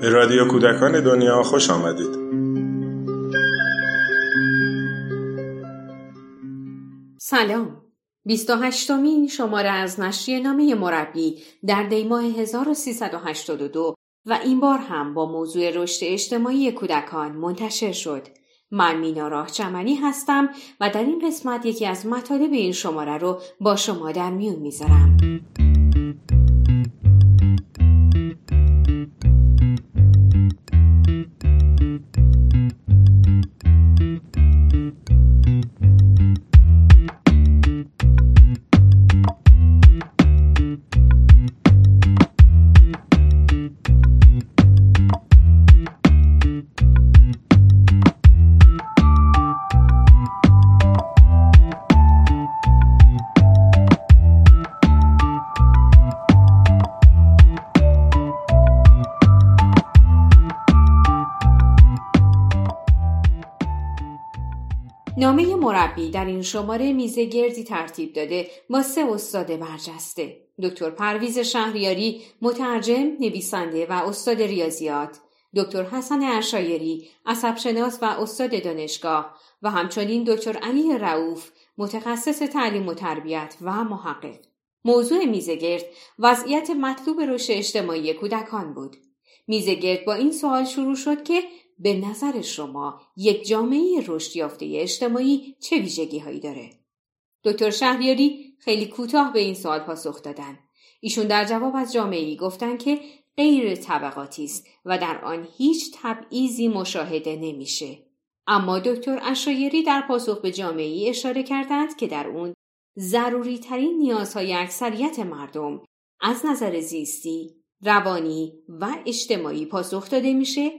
به رادیو کودکان دنیا خوش آمدید سلام 28 مین شماره از نشریه نامه مربی در دیماه 1382 و این بار هم با موضوع رشد اجتماعی کودکان منتشر شد. من مینا راه چمنی هستم و در این قسمت یکی از مطالب این شماره رو با شما در میون می‌ذارم. مربی در این شماره میزه گردی ترتیب داده. با سه استاد برجسته. دکتر پرویز شهریاری مترجم نویسنده و استاد ریاضیات. دکتر حسن ارشایری عصبشناس و استاد دانشگاه. و همچنین دکتر علی رعوف متخصص تعلیم و تربیت و محقق. موضوع میزگرد وضعیت مطلوب رشد اجتماعی کودکان بود. میزگرد با این سوال شروع شد که به نظر شما یک جامعه رشد یافته اجتماعی چه ویژگی هایی داره؟ دکتر شهریاری خیلی کوتاه به این سوال پاسخ دادن. ایشون در جواب از جامعه ای گفتن که غیر طبقاتی است و در آن هیچ تبعیضی مشاهده نمیشه. اما دکتر اشایری در پاسخ به جامعه ای اشاره کردند که در اون ضروری ترین نیازهای اکثریت مردم از نظر زیستی، روانی و اجتماعی پاسخ داده میشه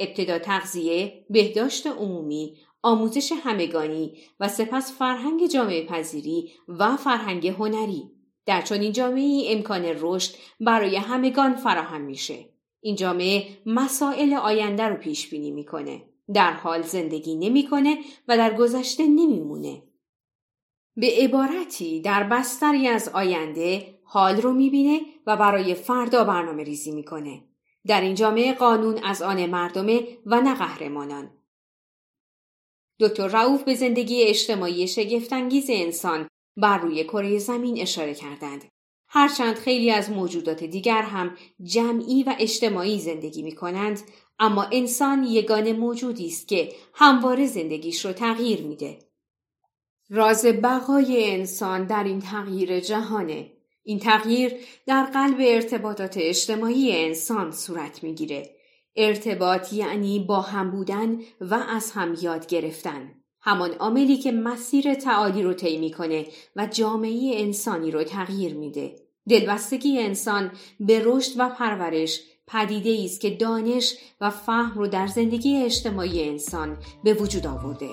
ابتدا تغذیه، بهداشت عمومی، آموزش همگانی و سپس فرهنگ جامعه پذیری و فرهنگ هنری. در چنین جامعه امکان رشد برای همگان فراهم میشه. این جامعه مسائل آینده رو پیش بینی می‌کنه. در حال زندگی نمی‌کنه و در گذشته نمیمونه. به عبارتی در بستری از آینده حال رو می‌بینه و برای فردا برنامه ریزی می‌کنه. در این جامعه قانون از آن مردمه و نه قهرمانان. دکتر رعوف به زندگی اجتماعی شگفتانگیز انسان بر روی کره زمین اشاره کردند. هرچند خیلی از موجودات دیگر هم جمعی و اجتماعی زندگی می کنند، اما انسان یگان موجودی است که همواره زندگیش رو تغییر میده. راز بقای انسان در این تغییر جهانه این تغییر در قلب ارتباطات اجتماعی انسان صورت می‌گیره. ارتباط یعنی با هم بودن و از هم یاد گرفتن. همان عاملی که مسیر تعالی رو طی می‌کنه و جامعه انسانی رو تغییر میده. دلبستگی انسان به رشد و پرورش پدیده است که دانش و فهم رو در زندگی اجتماعی انسان به وجود آورده.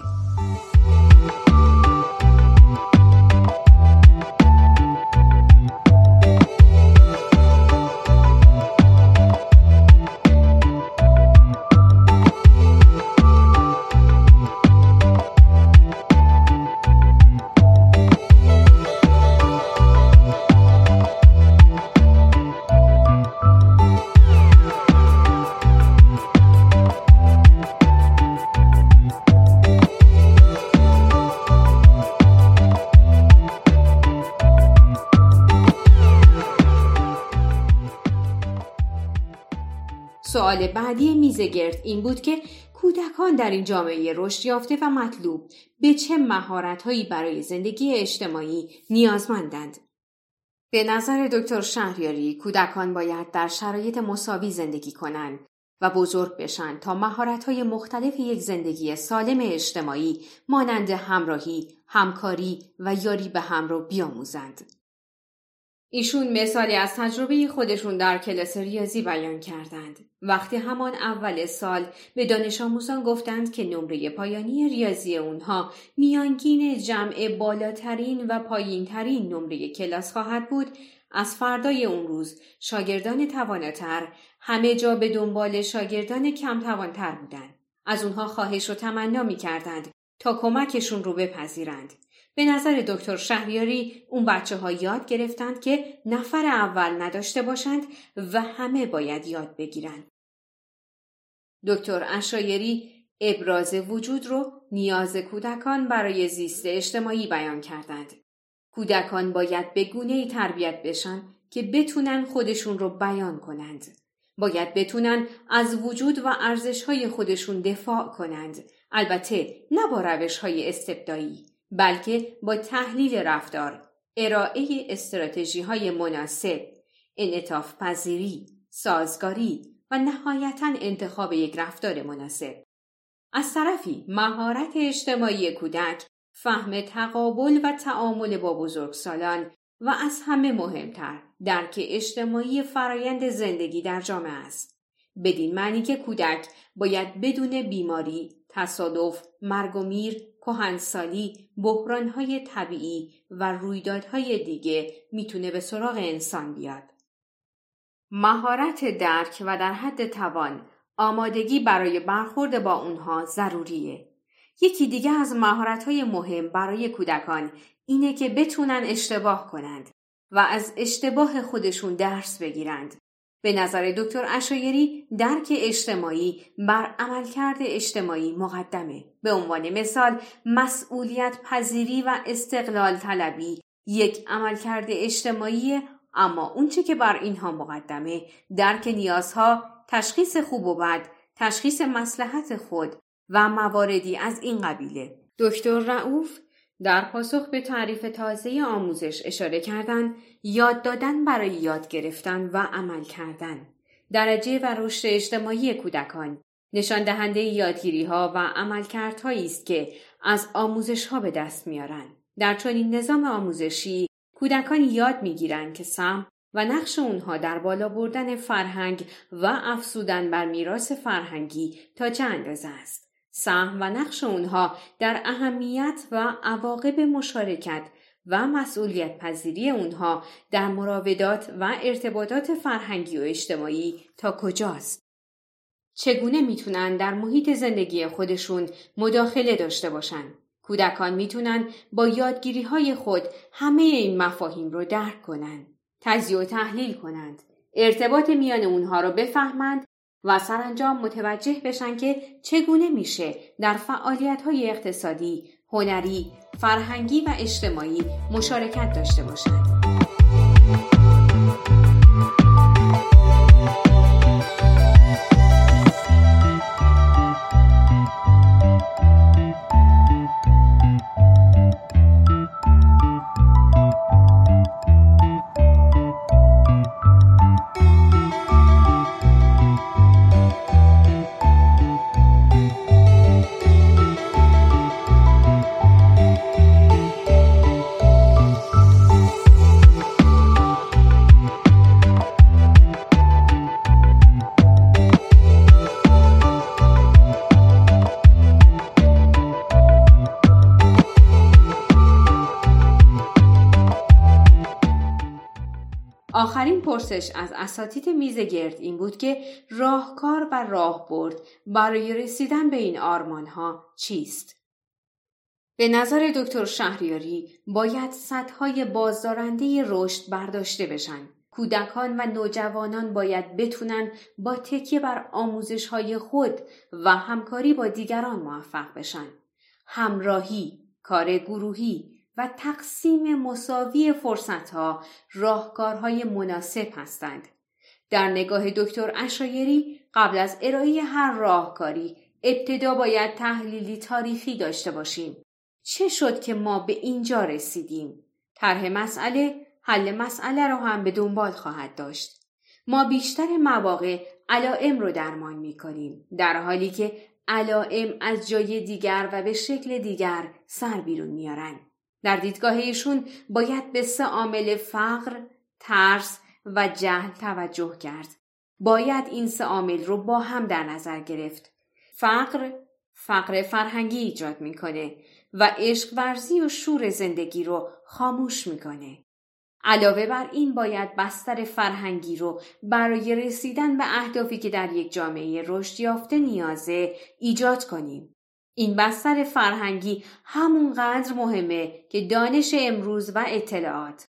سوال بعدی میزگرد این بود که کودکان در این جامعه رشد یافته و مطلوب به چه مهارت‌هایی برای زندگی اجتماعی نیازمندند؟ به نظر دکتر شهریاری کودکان باید در شرایط مساوی زندگی کنند و بزرگ بشن تا مهارت‌های مختلف یک زندگی سالم اجتماعی مانند همراهی، همکاری و یاری به هم رو بیاموزند. ایشون مثالی از تجربه خودشون در کلاس ریاضی بیان کردند. وقتی همان اول سال به دانش آموزان گفتند که نمره پایانی ریاضی اونها میانگین جمع بالاترین و پایینترین نمره کلاس خواهد بود، از فردای اون روز شاگردان تواناتر همه جا به دنبال شاگردان کم توانتر بودند. از اونها خواهش و تمنا می کردند تا کمکشون رو بپذیرند. به نظر دکتر شهریاری اون بچه ها یاد گرفتند که نفر اول نداشته باشند و همه باید یاد بگیرند. دکتر اشایری ابراز وجود رو نیاز کودکان برای زیست اجتماعی بیان کردند. کودکان باید به گونه تربیت بشن که بتونن خودشون رو بیان کنند. باید بتونن از وجود و ارزش های خودشون دفاع کنند. البته نه با روش های استبدایی بلکه با تحلیل رفتار، ارائه استراتژی های مناسب، انعطاف پذیری، سازگاری و نهایتا انتخاب یک رفتار مناسب. از طرفی مهارت اجتماعی کودک فهم تقابل و تعامل با بزرگسالان و از همه مهمتر درک اجتماعی فرایند زندگی در جامعه است. بدین معنی که کودک باید بدون بیماری، تصادف، مرگ و میر، کهنسالی، بحرانهای طبیعی و رویدادهای دیگه می‌تونه به سراغ انسان بیاد. مهارت درک و در حد توان آمادگی برای برخورد با اونها ضروریه. یکی دیگه از مهارت‌های مهم برای کودکان اینه که بتونن اشتباه کنند و از اشتباه خودشون درس بگیرند. به نظر دکتر اشایری درک اجتماعی بر عملکرد اجتماعی مقدمه. به عنوان مثال مسئولیت پذیری و استقلال طلبی یک عملکرد اجتماعی اما اونچه که بر اینها مقدمه درک نیازها تشخیص خوب و بد تشخیص مسلحت خود و مواردی از این قبیله دکتر رعوف در پاسخ به تعریف تازه آموزش اشاره کردند یاد دادن برای یاد گرفتن و عمل کردن درجه و رشد اجتماعی کودکان نشان دهنده یادگیری ها و عملکردهایی است که از آموزش ها به دست میارن در چنین نظام آموزشی کودکان یاد می‌گیرند که سم و نقش اونها در بالا بردن فرهنگ و افسودن بر میراث فرهنگی تا چه اندازه است. سهم و نقش اونها در اهمیت و عواقب مشارکت و مسئولیت پذیری اونها در مراودات و ارتباطات فرهنگی و اجتماعی تا کجاست؟ چگونه می‌تونن در محیط زندگی خودشون مداخله داشته باشن؟ کودکان می‌تونن با یادگیری های خود همه این مفاهیم رو درک کنند. تجزیه و تحلیل کنند ارتباط میان اونها را بفهمند و سرانجام متوجه بشن که چگونه میشه در فعالیت های اقتصادی، هنری، فرهنگی و اجتماعی مشارکت داشته باشند. پرسش از اساتید میز گرد این بود که راهکار و راهبرد برای رسیدن به این آرمان ها چیست؟ به نظر دکتر شهریاری باید سطحهای بازدارنده رشد برداشته بشن. کودکان و نوجوانان باید بتونن با تکیه بر آموزش های خود و همکاری با دیگران موفق بشن. همراهی، کار گروهی، و تقسیم مساوی فرصتها راهکارهای مناسب هستند. در نگاه دکتر اشایری قبل از ارائه هر راهکاری ابتدا باید تحلیلی تاریخی داشته باشیم. چه شد که ما به اینجا رسیدیم؟ طرح مسئله حل مسئله را هم به دنبال خواهد داشت. ما بیشتر مواقع علائم رو درمان می کنیم در حالی که علائم از جای دیگر و به شکل دیگر سر بیرون میارن. در دیدگاه ایشون باید به سه عامل فقر، ترس و جهل توجه کرد. باید این سه عامل رو با هم در نظر گرفت. فقر فقر فرهنگی ایجاد می‌کنه و عشق ورزی و شور زندگی رو خاموش می‌کنه. علاوه بر این باید بستر فرهنگی رو برای رسیدن به اهدافی که در یک جامعه رشد یافته نیازه ایجاد کنیم. این بستر فرهنگی همونقدر مهمه که دانش امروز و اطلاعات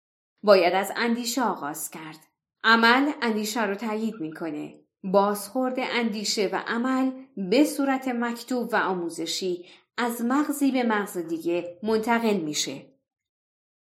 باید از اندیشه آغاز کرد. عمل اندیشه رو تایید می‌کنه. بازخورد اندیشه و عمل به صورت مکتوب و آموزشی از مغزی به مغز دیگه منتقل میشه.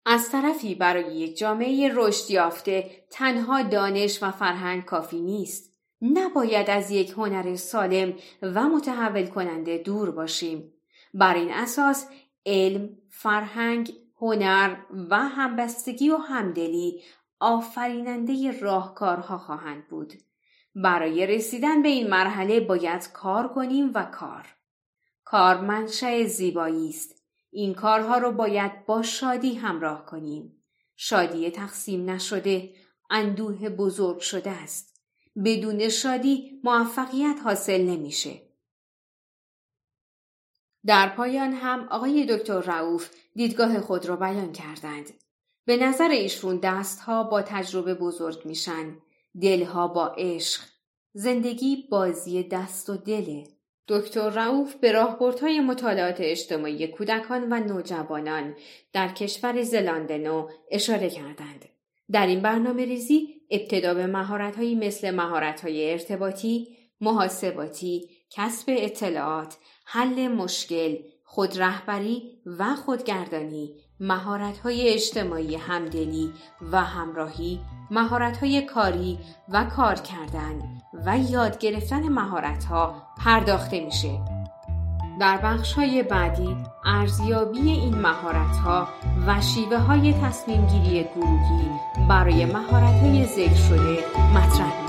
از طرفی برای یک جامعه رشد یافته تنها دانش و فرهنگ کافی نیست. نباید از یک هنر سالم و متحول کننده دور باشیم. بر این اساس علم، فرهنگ، هنر و همبستگی و همدلی آفریننده راهکارها خواهند بود. برای رسیدن به این مرحله باید کار کنیم و کار. کار منشأ زیبایی است. این کارها رو باید با شادی همراه کنیم. شادی تقسیم نشده، اندوه بزرگ شده است. بدون شادی موفقیت حاصل نمیشه. در پایان هم آقای دکتر رعوف دیدگاه خود را بیان کردند. به نظر ایشون دستها با تجربه بزرگ میشن، دلها با عشق. زندگی بازی دست و دله. دکتر رعوف به راهبردهای مطالعات اجتماعی کودکان و نوجوانان در کشور زلاندنو اشاره کردند. در این برنامه ریزی ابتدا به مهارتهایی مثل مهارتهای ارتباطی، محاسباتی، کسب اطلاعات، حل مشکل، خودرهبری و خودگردانی، مهارت‌های اجتماعی همدلی و همراهی، مهارت‌های کاری و کار کردن و یاد گرفتن مهارت‌ها پرداخته میشه. در بخش های بعدی ارزیابی این مهارت ها و شیوه های تصمیم گیری گروهی برای مهارت های ذکر شده مطرح.